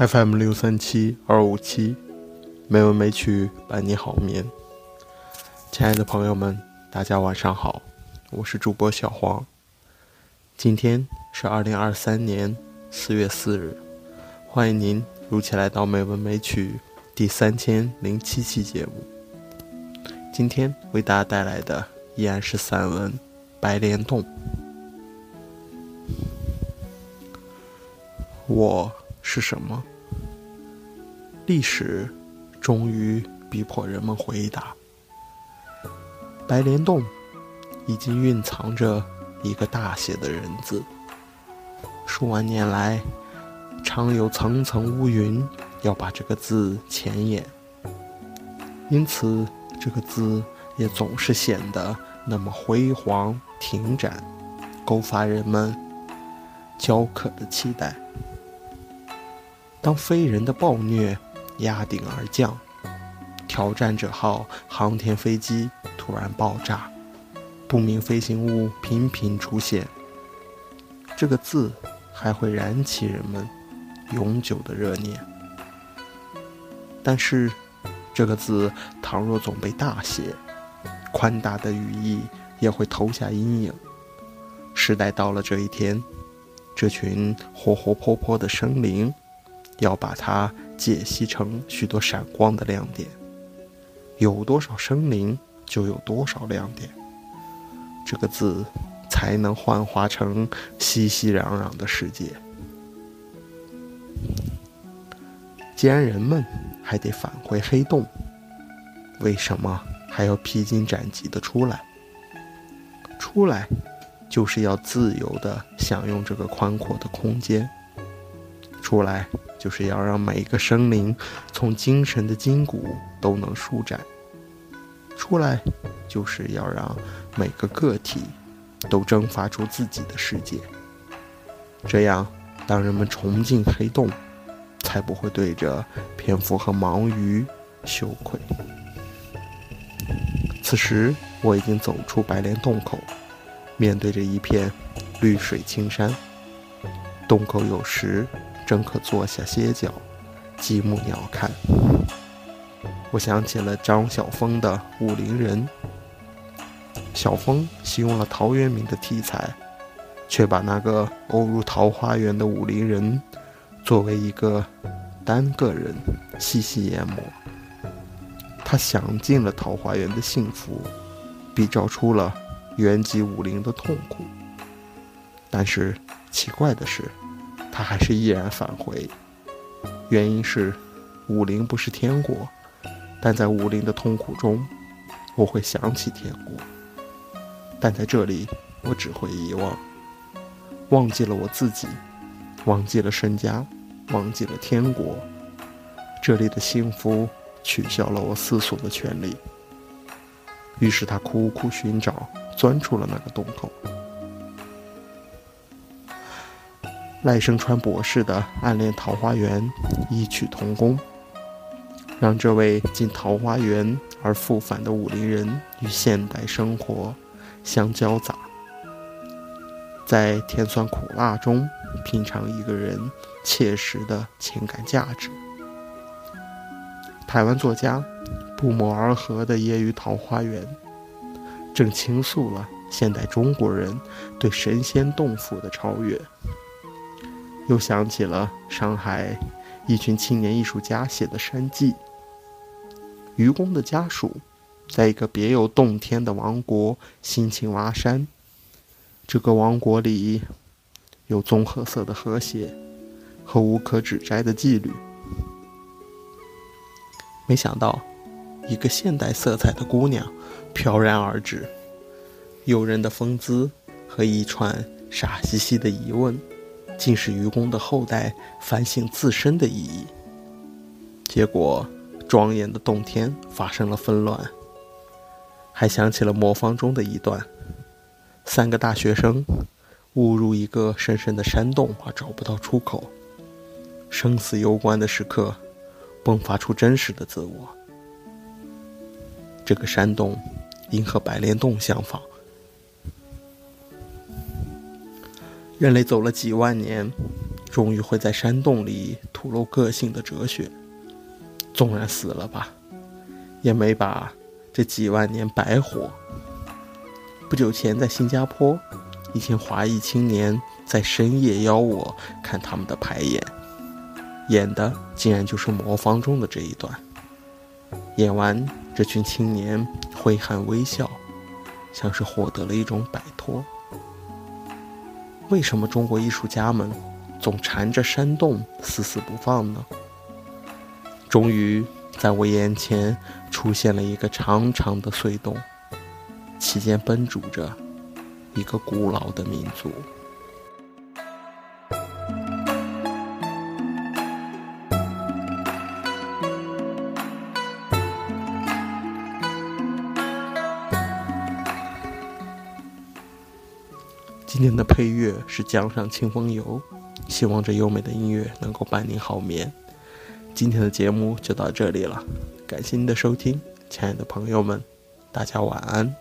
FM 六三七二五七，美文美曲伴你好眠。亲爱的朋友们，大家晚上好，我是主播小黄。今天是二零二三年四月四日，欢迎您如期来到《美文美曲》第三千零七期节目。今天为大家带来的依然是散文《白莲洞》。我。是什么？历史终于逼迫人们回答。白莲洞已经蕴藏着一个大写的人字。数万年来，常有层层乌云要把这个字前掩，因此这个字也总是显得那么辉煌挺展，勾发人们焦渴的期待。当非人的暴虐压顶而降，挑战者号航天飞机突然爆炸，不明飞行物频频出现，这个字还会燃起人们永久的热念。但是，这个字倘若总被大写，宽大的语义也会投下阴影。时代到了这一天，这群活活泼泼的生灵。要把它解析成许多闪光的亮点，有多少生灵就有多少亮点，这个字才能幻化成熙熙攘攘的世界。既然人们还得返回黑洞，为什么还要披荆斩棘的出来？出来，就是要自由的享用这个宽阔的空间。出来。就是要让每一个生灵从精神的筋骨都能舒展出来，就是要让每个个体都蒸发出自己的世界。这样，当人们重进黑洞，才不会对着蝙蝠和盲鱼羞愧。此时，我已经走出白莲洞口，面对着一片绿水青山。洞口有时。正可坐下歇脚，极目鸟瞰。我想起了张晓峰的《武陵人》。小峰习用了陶渊明的题材，却把那个偶入桃花源的武陵人，作为一个单个人细细研磨。他享尽了桃花源的幸福，比照出了原籍武陵的痛苦。但是奇怪的是。他还是毅然返回，原因是武陵不是天国，但在武陵的痛苦中，我会想起天国。但在这里，我只会遗忘，忘记了我自己，忘记了身家，忘记了天国。这里的幸福取消了我思索的权利。于是他苦苦寻找，钻出了那个洞口。赖声川博士的《暗恋桃花源》异曲同工，让这位进桃花源而复返的武林人与现代生活相交杂，在甜酸苦辣中品尝一个人切实的情感价值。台湾作家不谋而合的揶揄桃花源，正倾诉了现代中国人对神仙洞府的超越。又想起了上海一群青年艺术家写的山记。愚公的家属，在一个别有洞天的王国辛勤挖山。这个王国里有棕褐色的和谐和无可指摘的纪律。没想到，一个现代色彩的姑娘飘然而至，诱人的风姿和一串傻兮兮的疑问。竟是愚公的后代反省自身的意义。结果，庄严的洞天发生了纷乱。还想起了魔方中的一段：三个大学生误入一个深深的山洞而找不到出口，生死攸关的时刻，迸发出真实的自我。这个山洞因和白莲洞相仿。人类走了几万年，终于会在山洞里吐露个性的哲学。纵然死了吧，也没把这几万年白活。不久前在新加坡，一群华裔青年在深夜邀我看他们的排演，演的竟然就是魔方中的这一段。演完，这群青年挥汗微笑，像是获得了一种摆脱。为什么中国艺术家们总缠着山洞死死不放呢？终于，在我眼前出现了一个长长的隧洞，其间奔逐着一个古老的民族。今天的配乐是《江上清风游》，希望这优美的音乐能够伴您好眠。今天的节目就到这里了，感谢您的收听，亲爱的朋友们，大家晚安。